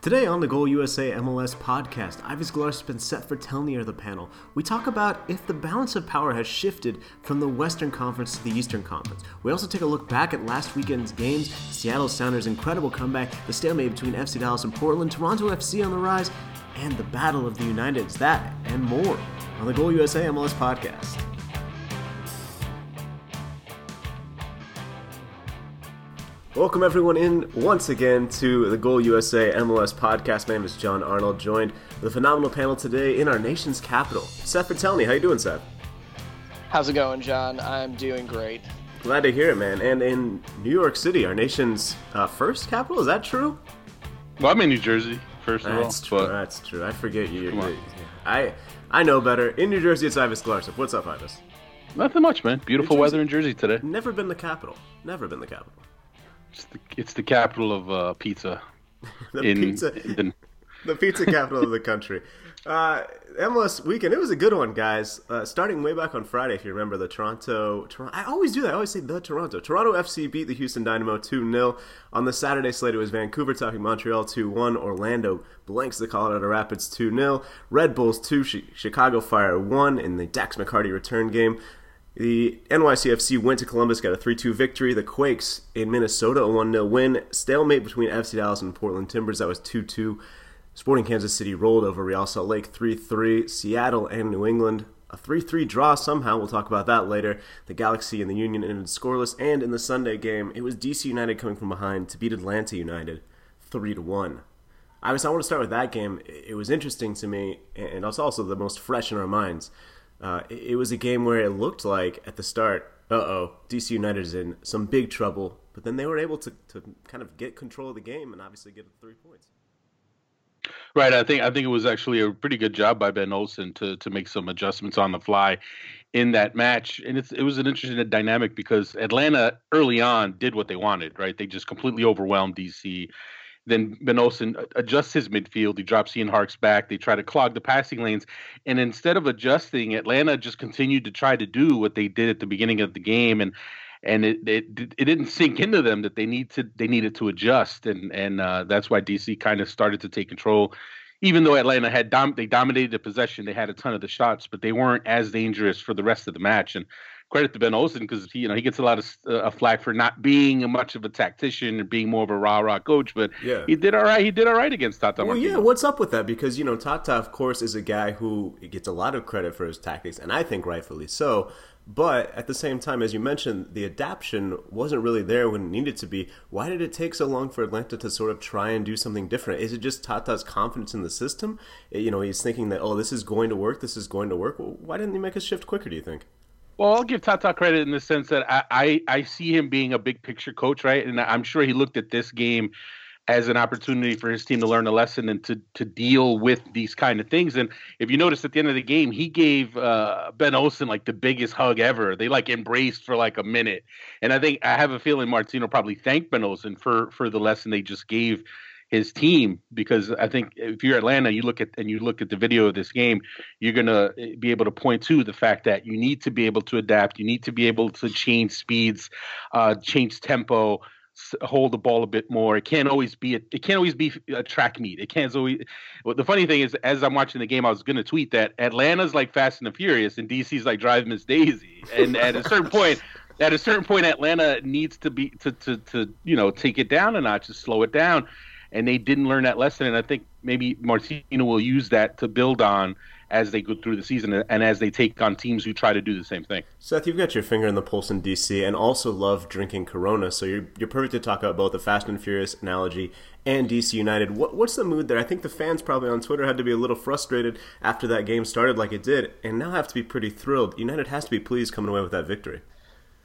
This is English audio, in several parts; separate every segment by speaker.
Speaker 1: Today on the Goal USA MLS podcast, Ives Galarcep and Seth Vertelney are the panel. We talk about if the balance of power has shifted from the Western Conference to the Eastern Conference. We also take a look back at last weekend's games, Seattle Sounders' incredible comeback, the stalemate between FC Dallas and Portland, Toronto FC on the rise, and the Battle of the Uniteds. That and more on the Goal USA MLS podcast. Welcome everyone in once again to the Goal USA MLS podcast. My name is John Arnold, joined with a phenomenal panel today in our nation's capital. Seth Vertelney, how you doing, Seth?
Speaker 2: How's it going, John? I'm doing great.
Speaker 1: Glad to hear it, man. And in New York City, our nation's uh, first capital, is that true?
Speaker 3: Well, I'm in New Jersey, first
Speaker 1: of
Speaker 3: all.
Speaker 1: That's true. But... That's true. I forget you. you I I know better. In New Jersey, it's Ives Galarcep. What's up, Ives?
Speaker 3: Nothing much, man. Beautiful weather in Jersey today.
Speaker 1: Never been the capital. Never been the capital.
Speaker 3: It's the, it's the capital of uh, pizza.
Speaker 1: the in, pizza, in... the pizza capital of the country. Uh, MLS weekend. It was a good one, guys. Uh, starting way back on Friday, if you remember the Toronto. Toronto I always do that. I always say the Toronto. Toronto FC beat the Houston Dynamo 2 0. On the Saturday slate, it was Vancouver topping Montreal 2 1. Orlando blanks the Colorado Rapids 2 0. Red Bulls 2, Chicago Fire 1 in the Dax McCarty return game. The NYCFC went to Columbus, got a 3 2 victory. The Quakes in Minnesota, a 1 0 win. Stalemate between FC Dallas and Portland Timbers, that was 2 2. Sporting Kansas City rolled over Real Salt Lake 3 3. Seattle and New England, a 3 3 draw somehow. We'll talk about that later. The Galaxy and the Union ended scoreless. And in the Sunday game, it was DC United coming from behind to beat Atlanta United 3 1. I was I want to start with that game. It was interesting to me, and it's also the most fresh in our minds. Uh, it, was a game where it looked like at the start, uh oh, DC United is in some big trouble, but then they were able to, to kind of get control of the game and obviously get three points.
Speaker 3: Right. I think I think it was actually a pretty good job by Ben Olsen to to make some adjustments on the fly in that match. And it was an interesting dynamic because Atlanta early on did what they wanted, right? They just completely overwhelmed DC. Then Ben Olsen adjusts his midfield. He drops Ian Harkes back. They try to clog the passing lanes. And instead of adjusting, Atlanta just continued to try to do what they did at the beginning of the game. And and it, it it didn't sink into them that they need to they needed to adjust. And and uh, that's why DC kind of started to take control. Even though Atlanta had dom- they dominated the possession, they had a ton of the shots, but they weren't as dangerous for the rest of the match. And credit to Ben Olsen because he, you know he gets a lot of uh, flack for not being much of a tactician and being more of a rah rah coach, but yeah. he did all right. He did all right against Tata.
Speaker 1: Well,
Speaker 3: Martino.
Speaker 1: yeah. What's up with that? Because you know Tata, of course, is a guy who gets a lot of credit for his tactics, and I think rightfully so. But at the same time, as you mentioned, the adaptation wasn't really there when it needed to be. Why did it take so long for Atlanta to sort of try and do something different? Is it just Tata's confidence in the system? You know, he's thinking that, oh, this is going to work, this is going to work. Why didn't he make a shift quicker, do you think?
Speaker 3: Well, I'll give Tata credit in the sense that I, I, I see him being a big picture coach, right? And I'm sure he looked at this game as an opportunity for his team to learn a lesson and to to deal with these kind of things. And if you notice at the end of the game, he gave uh, Ben Olsen like the biggest hug ever. They like embraced for like a minute. And I think I have a feeling Martino probably thanked Ben Olsen for for the lesson they just gave his team because I think if you're Atlanta, you look at and you look at the video of this game, you're gonna eh, be able to point to the fact that you need to be able to adapt, you need to be able to change speeds, uh, change tempo, hold the ball a bit more. It can't always be a, it can't always be a track meet. It can't always. Well, the funny thing is, as I'm watching the game, I was gonna tweet that Atlanta's like Fast and the Furious, and DC's like Drive Miss Daisy, and at a certain point. At a certain point, Atlanta needs to be to, to to you know take it down a notch, to slow it down and they didn't learn that lesson. And I think maybe Martino will use that to build on as they go through the season and as they take on teams who try to do the same thing.
Speaker 1: Seth, you've got your finger in the pulse in DC and also love drinking Corona, so you're you're perfect to talk about both the Fast and Furious analogy and DC United. What, what's the mood there? I think the fans probably on Twitter had to be a little frustrated after that game started like it did, and now have to be pretty thrilled. United has to be pleased coming away with that victory.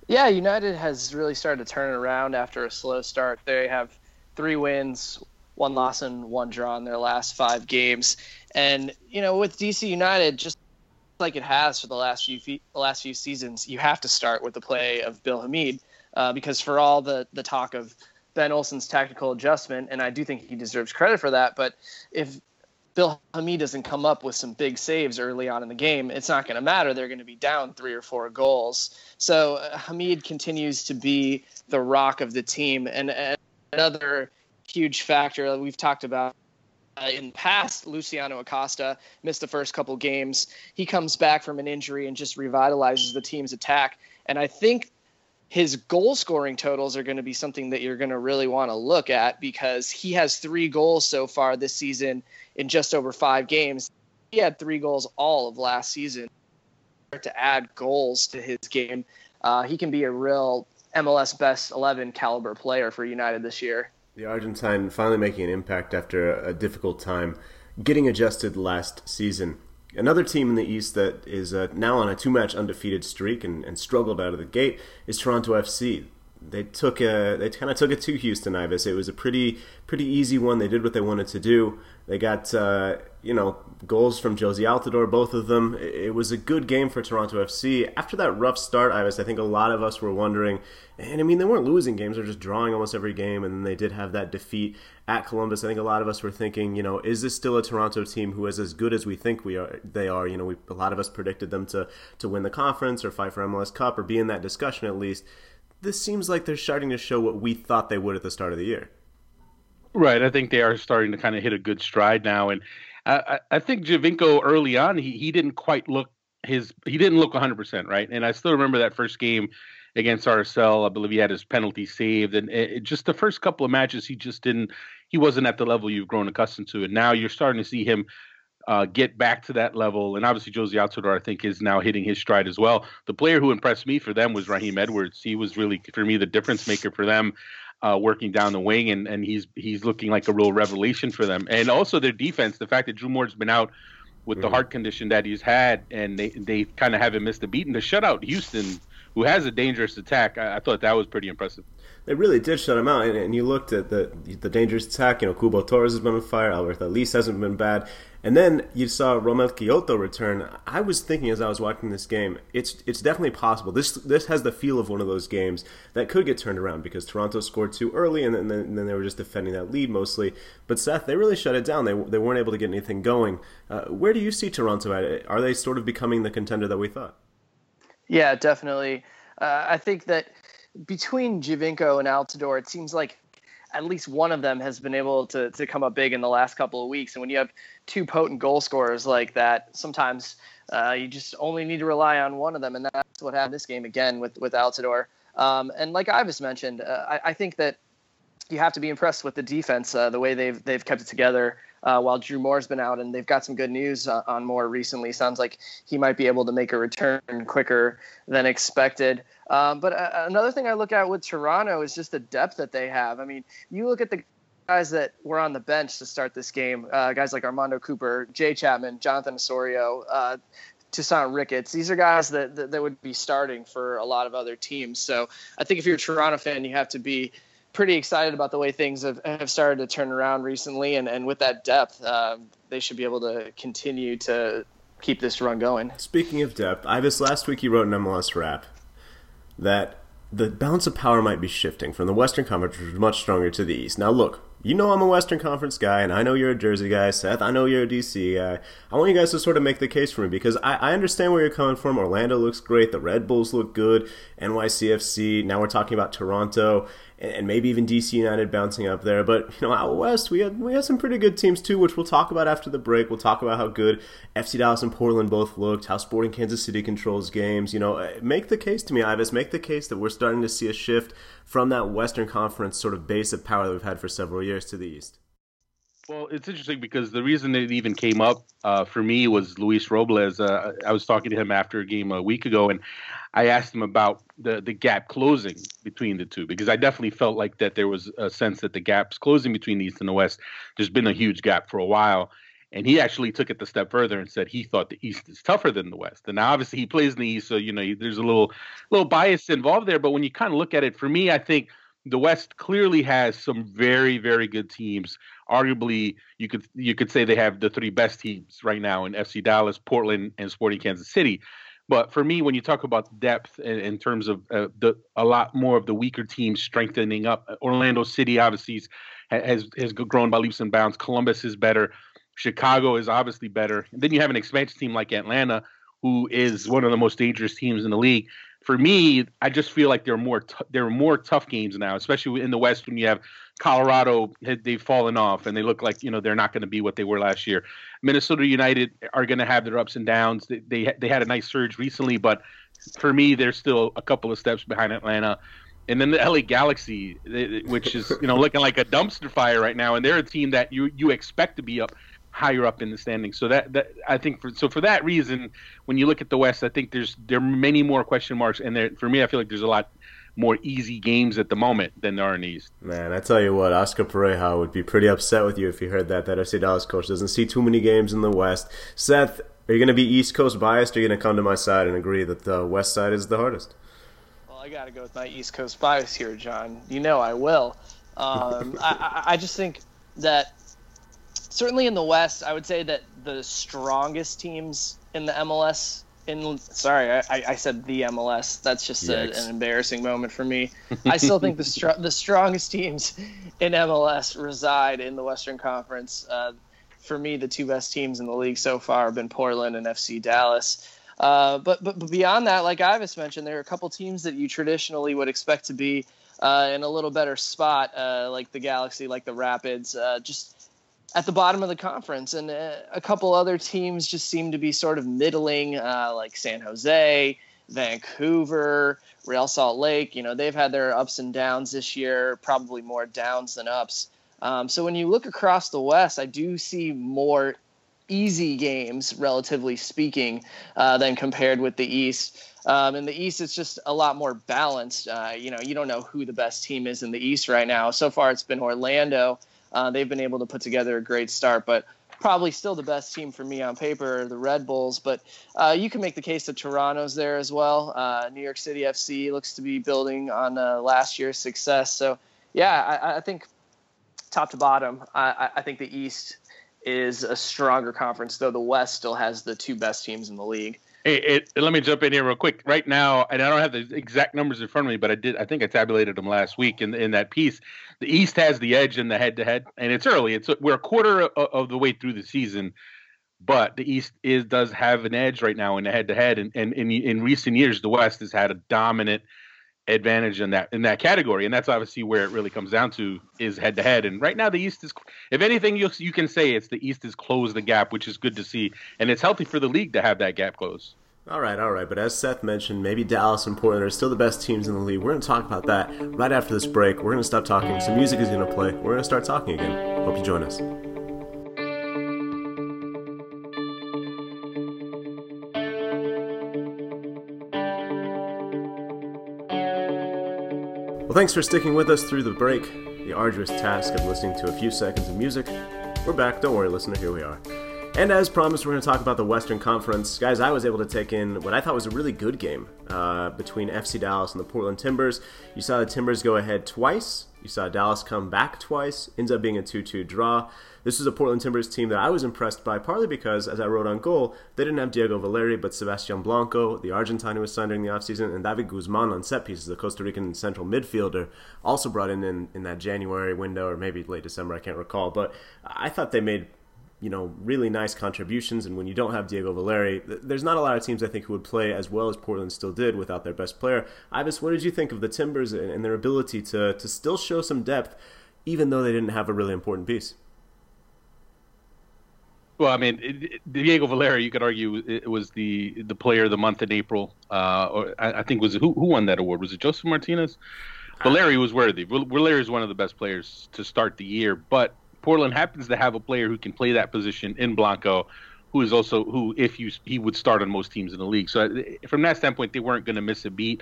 Speaker 2: Yeah, United has really started to turn around after a slow start. They have three wins, one loss and one draw in their last five games. And you know, with DC United, just like it has for the last few fe- the last few seasons, you have to start with the play of Bill Hamid uh, because for all the the talk of Ben Olsen's tactical adjustment, and I do think he deserves credit for that, but if Bill Hamid doesn't come up with some big saves early on in the game, it's not going to matter. They're going to be down three or four goals. So uh, Hamid continues to be the rock of the team, and, and another huge factor. We've talked about Uh, in the past, Luciano Acosta missed the first couple games. He comes back from an injury and just revitalizes the team's attack. And I think his goal scoring totals are going to be something that you're going to really want to look at because he has three goals so far this season in just over five games. He had three goals all of last season. To add goals to his game, uh, he can be a real MLS best 11 caliber player for United this year.
Speaker 1: The Argentine finally making an impact after a difficult time, getting adjusted last season. Another team in the East that is uh, now on a two match undefeated streak and, and, struggled out of the gate is Toronto FC. They took a, they kind of took it to Houston Ives. It was a pretty pretty easy one. They did what they wanted to do. They got uh, you know goals from Jozy Altidore, both of them. It was a good game for Toronto FC. After that rough start, I was I think a lot of us were wondering. And I mean, they weren't losing games; they're just drawing almost every game. And then they did have that defeat at Columbus. I think a lot of us were thinking, you know, is this still a Toronto team who is as good as we think we are? They are. You know, we, a lot of us predicted them to to win the conference or fight for MLS Cup or be in that discussion at least. This seems like they're starting to show what we thought they would at the start of the year.
Speaker 3: Right. I think they are starting to kind of hit a good stride now, and I, I think Giovinco early on he he didn't quite look his he didn't look 100 percent right, and I still remember that first game against RSL. I believe he had his penalty saved, and it, just the first couple of matches he just didn't he wasn't at the level you've grown accustomed to, and now you're starting to see him. Uh, get back to that level, and obviously Jozy Altidore, I think, is now hitting his stride as well. The player who impressed me for them was Raheem Edwards. He was really, for me, the difference maker for them uh, working down the wing, and, and he's he's looking like a real revelation for them. And also their defense, the fact that Drew Moor's been out with mm-hmm. the heart condition that he's had, and they they kind of haven't missed a beat. And to shut out Houston, who has a dangerous attack, I, I thought that was pretty impressive.
Speaker 1: They really did shut him out, and, and, you looked at the the dangerous attack. You know, Cubo Torres has been on fire. Alberth Elis hasn't been bad. And then you saw Romell Quioto return. I was thinking as I was watching this game, it's it's definitely possible. This this has the feel of one of those games that could get turned around because Toronto scored too early and then, and then they were just defending that lead mostly. But Seth, they really shut it down. They, they weren't able to get anything going. Uh, where do you see Toronto at? Are they sort of becoming the contender that we thought?
Speaker 2: Yeah, definitely. Uh, I think that between Giovinco and Altidore, it seems like at least one of them has been able to, to come up big in the last couple of weeks. And when you have two potent goal scorers like that, sometimes uh, you just only need to rely on one of them. And that's what happened this game again with, with Altidore. Um, and like Ives mentioned, uh, I, I, think that you have to be impressed with the defense, uh, the way they've, they've kept it together uh, while Drew Moor's been out. And they've got some good news uh, on Moor recently. Sounds like he might be able to make a return quicker than expected. Um, but uh, another thing I look at with Toronto is just the depth that they have. I mean, you look at the guys that were on the bench to start this game, uh, guys like Armando Cooper, Jay Chapman, Jonathan Osorio, uh, Toussaint Ricketts. These are guys that, that, that would be starting for a lot of other teams. So I think if you're a Toronto fan, you have to be pretty excited about the way things have, have started to turn around recently. And, and with that depth, uh, they should be able to continue to keep this run going.
Speaker 1: Speaking of depth, Ives last week he wrote an MLS wrap that the balance of power might be shifting from the Western Conference, which is much stronger, to the East. Now, look, you know I'm a Western Conference guy, and I know you're a Jersey guy. Seth, I know you're a DC guy. I want you guys to sort of make the case for me because I, I understand where you're coming from. Orlando looks great. The Red Bulls look good. NYCFC. Now we're talking about Toronto and maybe even DC United bouncing up there. But you know, out west we had we had some pretty good teams too, which we'll talk about after the break. We'll talk about how good FC Dallas and Portland both looked, how Sporting Kansas City controls games. You know, uh, make the case to me, Ives. Make the case that we're starting to see a shift from that Western Conference sort of base of power that we've had for several years to the East.
Speaker 3: Well, it's interesting because the reason it even came up uh, for me was Luis Robles. Uh, I was talking to him after a game a week ago, and I asked him about the the gap closing between the two because I definitely felt like that there was a sense that the gaps closing between the East and the West. There's been a huge gap for a while, and he actually took it the step further and said he thought the East is tougher than the West. And now obviously he plays in the East, so you know there's a little little bias involved there. But when you kind of look at it, for me, I think the West clearly has some very very good teams. Arguably, you could you could say they have the three best teams right now in FC Dallas, Portland, and Sporting Kansas City. But for me, when you talk about depth in, in terms of uh, the a lot more of the weaker teams strengthening up, Orlando City obviously has has grown by leaps and bounds. Columbus is better. Chicago is obviously better. And then you have an expansion team like Atlanta, who is one of the most dangerous teams in the league for me, I just feel like there are more t- there are more tough games now, especially in the West when you have Colorado they've fallen off and they look like you know they're not going to be what they were last year. Minnesota United are going to have their ups and downs. They, they they had a nice surge recently, but for me, they're still a couple of steps behind Atlanta. And then the LA Galaxy, which is you know looking like a dumpster fire right now, and they're a team that you you expect to be up higher up in the standings. So that, that I think for so for that reason, when you look at the West, I think there's there are many more question marks, and there for me, I feel like there's a lot more easy games at the moment than there are in the East.
Speaker 1: Man, I tell you what, Oscar Pareja would be pretty upset with you if he heard that that FC Dallas coach doesn't see too many games in the West. Seth, are you going to be East Coast biased, or are you going to come to my side and agree that the West side is the hardest?
Speaker 2: Well, I got to go with my East Coast bias here, John. You know I will. Um, I, I just think that certainly in the West, I would say that the strongest teams in the MLS in sorry, I, I said the MLS. That's just a, an embarrassing moment for me. I still think the str- the strongest teams in MLS reside in the Western Conference. Uh, for me, the two best teams in the league so far have been Portland and FC Dallas. Uh, but, but but beyond that, like Ives mentioned, there are a couple teams that you traditionally would expect to be uh, in a little better spot, uh, like the Galaxy, like the Rapids. Uh, just at the bottom of the conference, and uh, a couple other teams just seem to be sort of middling, uh, like San Jose, Vancouver, Real Salt Lake. You know, they've had their ups and downs this year, probably more downs than ups. Um, so when you look across the West, I do see more easy games, relatively speaking, uh, than compared with the East. Um, in the East, it's just a lot more balanced. Uh, you know, you don't know who the best team is in the East right now. So far, it's been Orlando. Uh, they've been able to put together a great start, but probably still the best team for me on paper, are the Red Bulls. But uh, you can make the case that Toronto's there as well. Uh, New York City FC looks to be building on uh, last year's success. So, yeah, I, I, think top to bottom, I, I think the East is a stronger conference, though the West still has the two best teams in the league.
Speaker 3: Hey, it, let me jump in here real quick. Right now, and I don't have the exact numbers in front of me, but I did. I think I tabulated them last week in in that piece. The East has the edge in the head to head, and it's early. It's we're a quarter of, of, the way through the season, but the East is does have an edge right now in the head to head, and and in in recent years, the West has had a dominant advantage in that in that category, and that's obviously where it really comes down to is head to head. And right now, the East is, if anything, you you can say it's the East has closed the gap, which is good to see, and it's healthy for the league to have that gap close.
Speaker 1: All right, all right. But as Seth mentioned, maybe Dallas and Portland are still the best teams in the league. We're going to talk about that right after this break. We're going to stop talking. Some music is going to play. We're going to start talking again. Hope you join us. Well, thanks for sticking with us through the break, the arduous task of listening to a few seconds of music. We're back. Don't worry, listener. Here we are. And as promised, we're going to talk about the Western Conference. Guys, I was able to take in what I thought was a really good game uh, between FC Dallas and the Portland Timbers. You saw the Timbers go ahead twice. You saw Dallas come back twice. Ends up being a 2 2 draw. This is a Portland Timbers team that I was impressed by, partly because, as I wrote on goal, they didn't have Diego Valeri, but Sebastian Blanco, the Argentine who was signed during the offseason, and David Guzman on set pieces, the Costa Rican central midfielder, also brought in, in in that January window or maybe late December, I can't recall. But I thought they made you know, really nice contributions. And when you don't have Diego Valeri, there's not a lot of teams I think who would play as well as Portland still did without their best player. Ives, what did you think of the Timbers and their ability to to still show some depth, even though they didn't have a really important piece?
Speaker 3: Well, I mean, it, Diego Valeri, you could argue it was the the player of the month in April. Uh, or I, I think was it, who who won that award? Was it Josef Martinez? Valeri was worthy. Valeri is one of the best players to start the year, but Portland happens to have a player who can play that position in Blanco, who is also who if you he would start on most teams in the league. So uh, from that standpoint, they weren't going to miss a beat.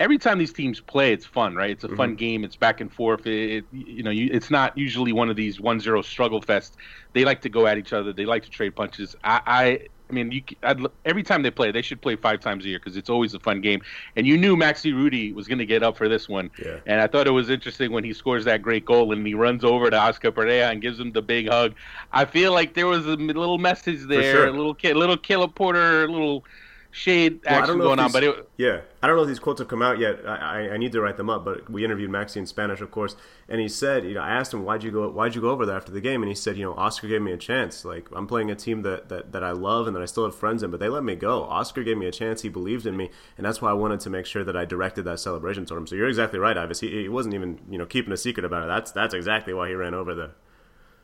Speaker 3: Every time these teams play, it's fun, right? It's a mm-hmm. fun game. It's back and forth. It, it you know, you, it's not usually one of these 1-0 struggle fest. They like to go at each other. They like to trade punches. I, I I mean, you, I'd, every time they play, they should play five times a year because it's always a fun game. And you knew Maxi Urruti was going to get up for this one. Yeah. And I thought it was interesting when he scores that great goal and he runs over to Oscar Pareja and gives him the big hug. I feel like there was a little message there, sure. a little kid, little Caleb Porter, a little shade well, action going on. But it,
Speaker 1: yeah, I don't know if these quotes have come out yet. I, I, need to write them up. But we interviewed Maxi in Spanish, of course, and he said, you know, I asked him why'd you go why'd you go over there after the game, and he said, you know, Oscar gave me a chance. Like I'm playing a team that that, that I love and that I still have friends in, but they let me go. Oscar gave me a chance. He believed in me, and that's why I wanted to make sure that I directed that celebration to him. So you're exactly right, Ives. He, he wasn't even you know keeping a secret about it. That's that's exactly why he ran over there.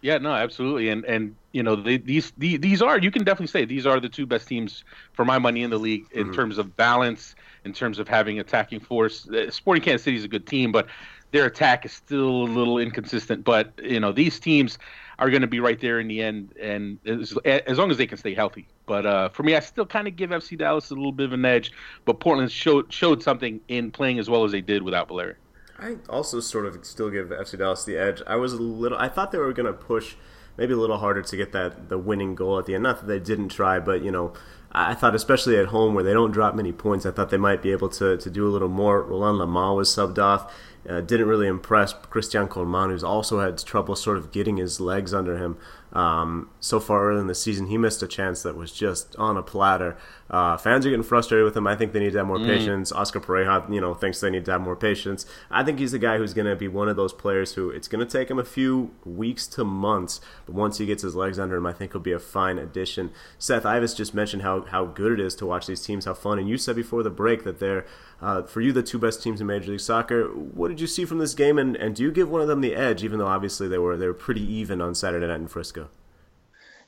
Speaker 3: Yeah, no, absolutely, and and you know they, these these are you can definitely say these are the two best teams for my money in the league in mm-hmm. terms of balance, in terms of having attacking force. Uh, Sporting Kansas City is a good team, but their attack is still a little inconsistent. But you know these teams are going to be right there in the end, and as, as long as they can stay healthy. But uh, for me, I still kind of give FC Dallas a little bit of an edge. But Portland showed showed something in playing as well as they did without Valeri.
Speaker 1: I also sort of still give FC Dallas the edge. I was a little. I thought they were going to push maybe a little harder to get that the winning goal at the end. Not that they didn't try, but you know, I thought especially at home where they don't drop many points, I thought they might be able to to do a little more. Roland Lamah was subbed off. Uh, didn't really impress Cristian Colman, who's also had trouble sort of getting his legs under him. Um, so far early in the season, he missed a chance that was just on a platter. Uh, fans are getting frustrated with him. I think they need to have more mm. patience. Oscar Pareja, you know, thinks they need to have more patience. I think he's the guy who's going to be one of those players who it's going to take him a few weeks to months, but once he gets his legs under him, I think he'll be a fine addition. Seth Ives just mentioned how how good it is to watch these teams, how fun, and you said before the break that they're uh, for you the two best teams in Major League Soccer. What did you see from this game, and, and do you give one of them the edge, even though obviously they were they were pretty even on Saturday night in Frisco?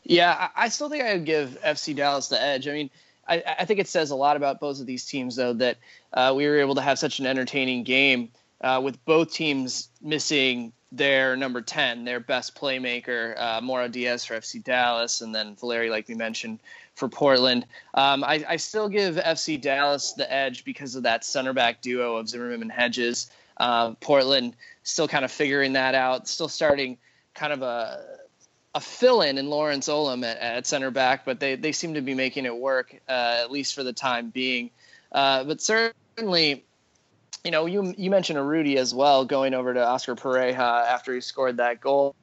Speaker 2: Yeah, I still think I would give FC Dallas the edge. I mean, I, I think it says a lot about both of these teams, though, that uh, we were able to have such an entertaining game uh, with both teams missing their number 10, their best playmaker, uh, Mauro Diaz for FC Dallas, and then Valeri, like we mentioned, for Portland. Um, I, I, still give FC Dallas the edge because of that center back duo of Zimmerman and Hedges. Uh, Portland still kind of figuring that out, still starting kind of a a fill-in in Lawrence Olum at, at, center back, but they, they seem to be making it work uh, at least for the time being. Uh, but certainly, you know, you you mentioned Urruti as well going over to Oscar Pareja after he scored that goal.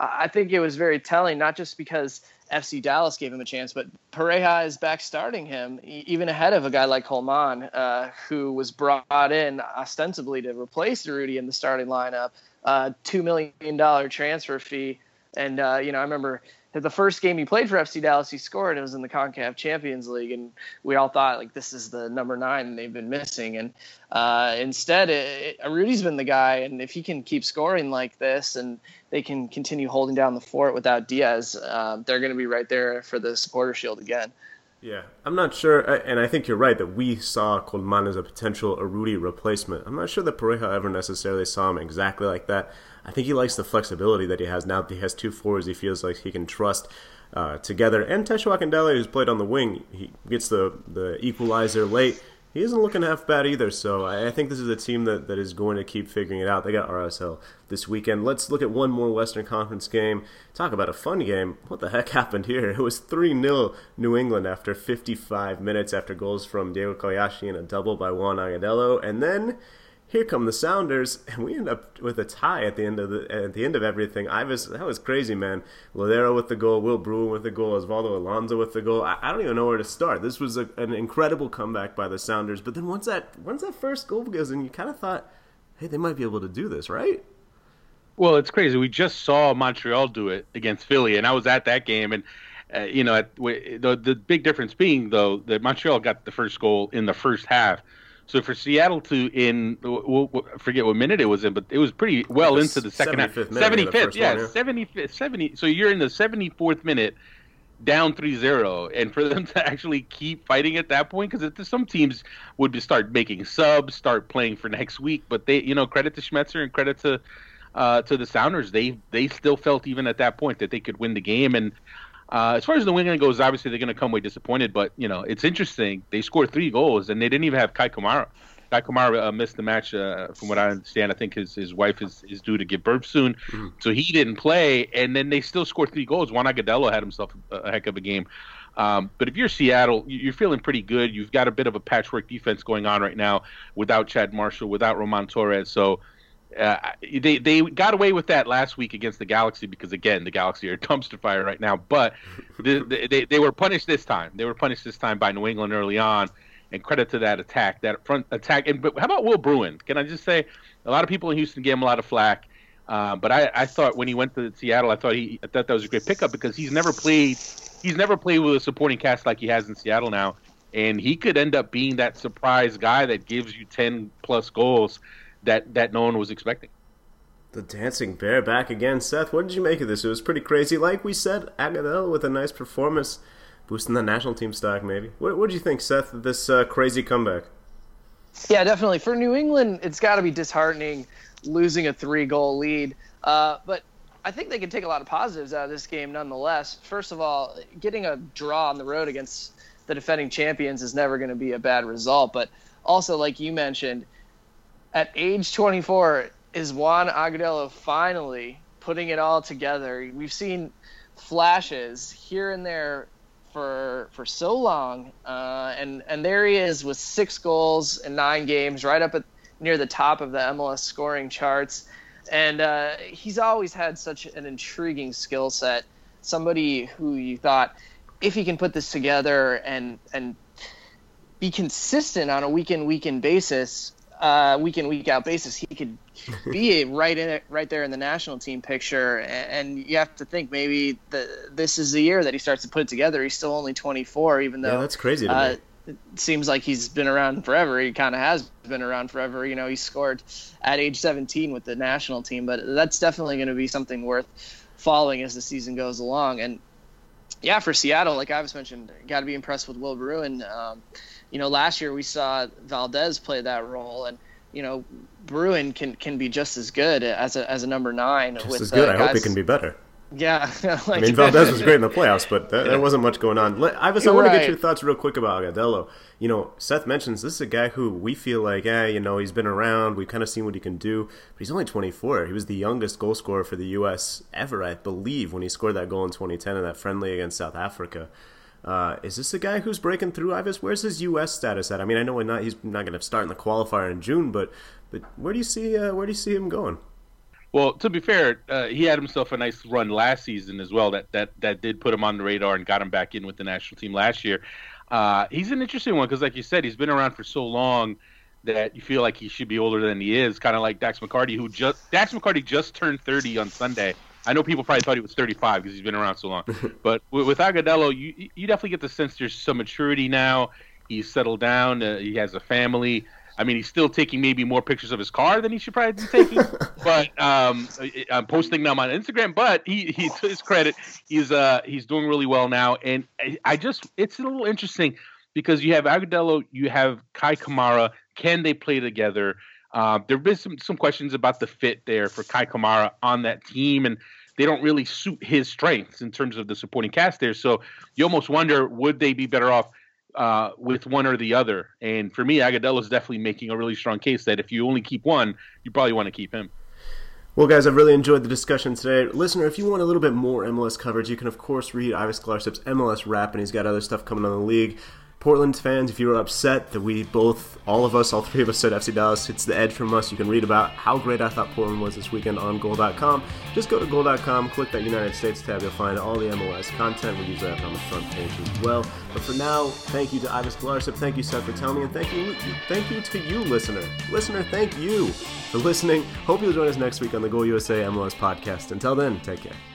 Speaker 2: I think it was very telling, not just because FC Dallas gave him a chance, but Pareja is back starting him even ahead of a guy like Colman, uh, who was brought in ostensibly to replace Urruti in the starting lineup. Uh, Two million dollar transfer fee and uh, you know, I remember the first game he played for FC Dallas, he scored. It was in the Concacaf Champions League, and we all thought like this is the number nine they've been missing. And uh, instead, it, it, Urruti's been the guy, and if he can keep scoring like this, and they can continue holding down the fort without Diaz, uh, they're going to be right there for the supporter shield again.
Speaker 1: Yeah, I'm not sure, and I think you're right that we saw Colman as a potential Urruti replacement. I'm not sure that Pareja ever necessarily saw him exactly like that. I think he likes the flexibility that he has now that he has two forwards he feels like he can trust uh, together. And Akindele, who's played on the wing, he gets the, the equalizer late. He isn't looking half bad either, so I think this is a team that, that is going to keep figuring it out. They got RSL this weekend. Let's look at one more Western Conference game. Talk about a fun game. What the heck happened here? It was 3 0 New England after 55 minutes after goals from Diego Koyashi and a double by Juan Agudelo. And then here come the Sounders, and we end up with a tie at the end of the at the end of everything. I was that was crazy, man. Lodeiro with the goal, Will Bruin with the goal, Osvaldo Alonso with the goal. I, I don't even know where to start. This was a, an incredible comeback by the Sounders. But then once that once that first goal goes in, you kind of thought, hey, they might be able to do this, right?
Speaker 3: Well, it's crazy. We just saw Montreal do it against Philly, and I was at that game, and uh, you know, at, the the big difference being though that Montreal got the first goal in the first half so for Seattle to in we'll, we'll forget what minute it was in, but it was pretty well into the second 75th half. Seventy fifth, yeah, seventy fifth, seventy. So you're in the seventy fourth minute, down 3-0 and for them to actually keep fighting at that point because some teams would start making subs start playing for next week but they you know credit to schmetzer and credit to uh, to the sounders they they still felt even at that point that they could win the game and uh, as far as the England goes, obviously they're going to come away disappointed, but you know it's interesting. They scored three goals and they didn't even have Kei Kamara. Kei Kamara uh, missed the match, uh, from what I understand. I think his, his wife is, is due to give birth soon, mm-hmm. so he didn't play. And then they still scored three goals. Juan Agudelo had himself a, a heck of a game. Um, but if you're Seattle, you're feeling pretty good. You've got a bit of a patchwork defense going on right now without Chad Marshall, without Roman Torres. So uh, they they got away with that last week against the Galaxy because again the Galaxy are dumpster fire right now. But they, they they were punished this time. They were punished this time by New England early on, and credit to that attack, that front attack. And but how about Will Bruin? Can I just say a lot of people in Houston gave him a lot of flack. Uh, but I, I thought when he went to Seattle, I thought he I thought that was a great pickup because he's never played he's never played with a supporting cast like he has in Seattle now, and he could end up being that surprise guy that gives you ten plus goals that that no one was expecting.
Speaker 1: The dancing bear back again, Seth. What did you make of this? It was pretty crazy. Like we said, Agudelo with a nice performance, boosting the national team stock. Maybe. What did you think, Seth? Of this uh, crazy comeback.
Speaker 2: Yeah, definitely. For New England, it's got to be disheartening losing a three-goal lead. Uh, but I think they can take a lot of positives out of this game, nonetheless. First of all, getting a draw on the road against the defending champions is never going to be a bad result. But also, like you mentioned, at age 24, is Juan Agudelo finally putting it all together? We've seen flashes here and there for for so long, uh, and and there he is with six goals in nine games, right up at near the top of the MLS scoring charts. And uh, he's always had such an intriguing skill set. Somebody who you thought, if he can put this together and and be consistent on a week in week in basis, uh, week in week out basis, he could be right in it, right there in the national team picture. And, and you have to think maybe the, this is the year that he starts to put it together. He's still only 24, even though
Speaker 1: yeah, that's crazy. Uh,
Speaker 2: it seems like he's been around forever. He kind of has been around forever. You know, he scored at age 17 with the national team, but that's definitely going to be something worth following as the season goes along. And yeah, for Seattle, like I was mentioned, got to be impressed with Will Bruin. Um, you know, last year we saw Valdez play that role, and you know, Bruin can can be just as good as a as a number nine.
Speaker 1: Just
Speaker 2: with,
Speaker 1: as good.
Speaker 2: Uh,
Speaker 1: I hope he can be better.
Speaker 2: Yeah,
Speaker 1: like, I mean Valdez was great in the playoffs, but there, there wasn't much going on. I I want right. to get your thoughts real quick about Agudelo. You know, Seth mentions this is a guy who we feel like, eh, you know, he's been around. We've kind of seen what he can do, but he's only 24. He was the youngest goal scorer for the U.S. ever, I believe, when he scored that goal in 2010 in that friendly against South Africa. Uh, is this a guy who's breaking through, Ives? Where's his U.S. status at? I mean, I know not, he's not going to start in the qualifier in June, but but where do you see uh, where do you see him going?
Speaker 3: Well, to be fair, uh, he had himself a nice run last season as well. That that that did put him on the radar and got him back in with the national team last year. Uh, he's an interesting one because, like you said, he's been around for so long that you feel like he should be older than he is. Kind of like Dax McCarty, who just Dax McCarty just turned 30 on Sunday. I know people probably thought he was 35 because he's been around so long. but with, with Agudelo, you you definitely get the sense there's some maturity now. He's settled down. Uh, he has a family. I mean, he's still taking maybe more pictures of his car than he should probably be taking. but um, I'm posting them on Instagram. But he, he to his credit, he's uh he's doing really well now. And I just it's a little interesting because you have Agudelo, you have Kei Kamara. Can they play together? Uh, there have been some, some questions about the fit there for Kei Kamara on that team, and they don't really suit his strengths in terms of the supporting cast there. So you almost wonder would they be better off uh, with one or the other. And for me, Agudelo is definitely making a really strong case that if you only keep one, you probably want to keep him.
Speaker 1: Well, guys, I've really enjoyed the discussion today. Listener, if you want a little bit more MLS coverage, you can, of course, read Ives Galarcep's MLS Wrap, and he's got other stuff coming on the league. Portland fans, if you were upset that we both, all of us, all three of us said FC Dallas, it's the edge from us. You can read about how great I thought Portland was this weekend on goal.com. Just go to goal.com, click that United States tab, you'll find all the MLS content. We usually have on the front page as well. But for now, thank you to Ives Galarcep, thank you, Seth, Vertelney, and thank you, thank you to you, listener. Listener, thank you for listening. Hope you'll join us next week on the Goal USA MLS podcast. Until then, take care.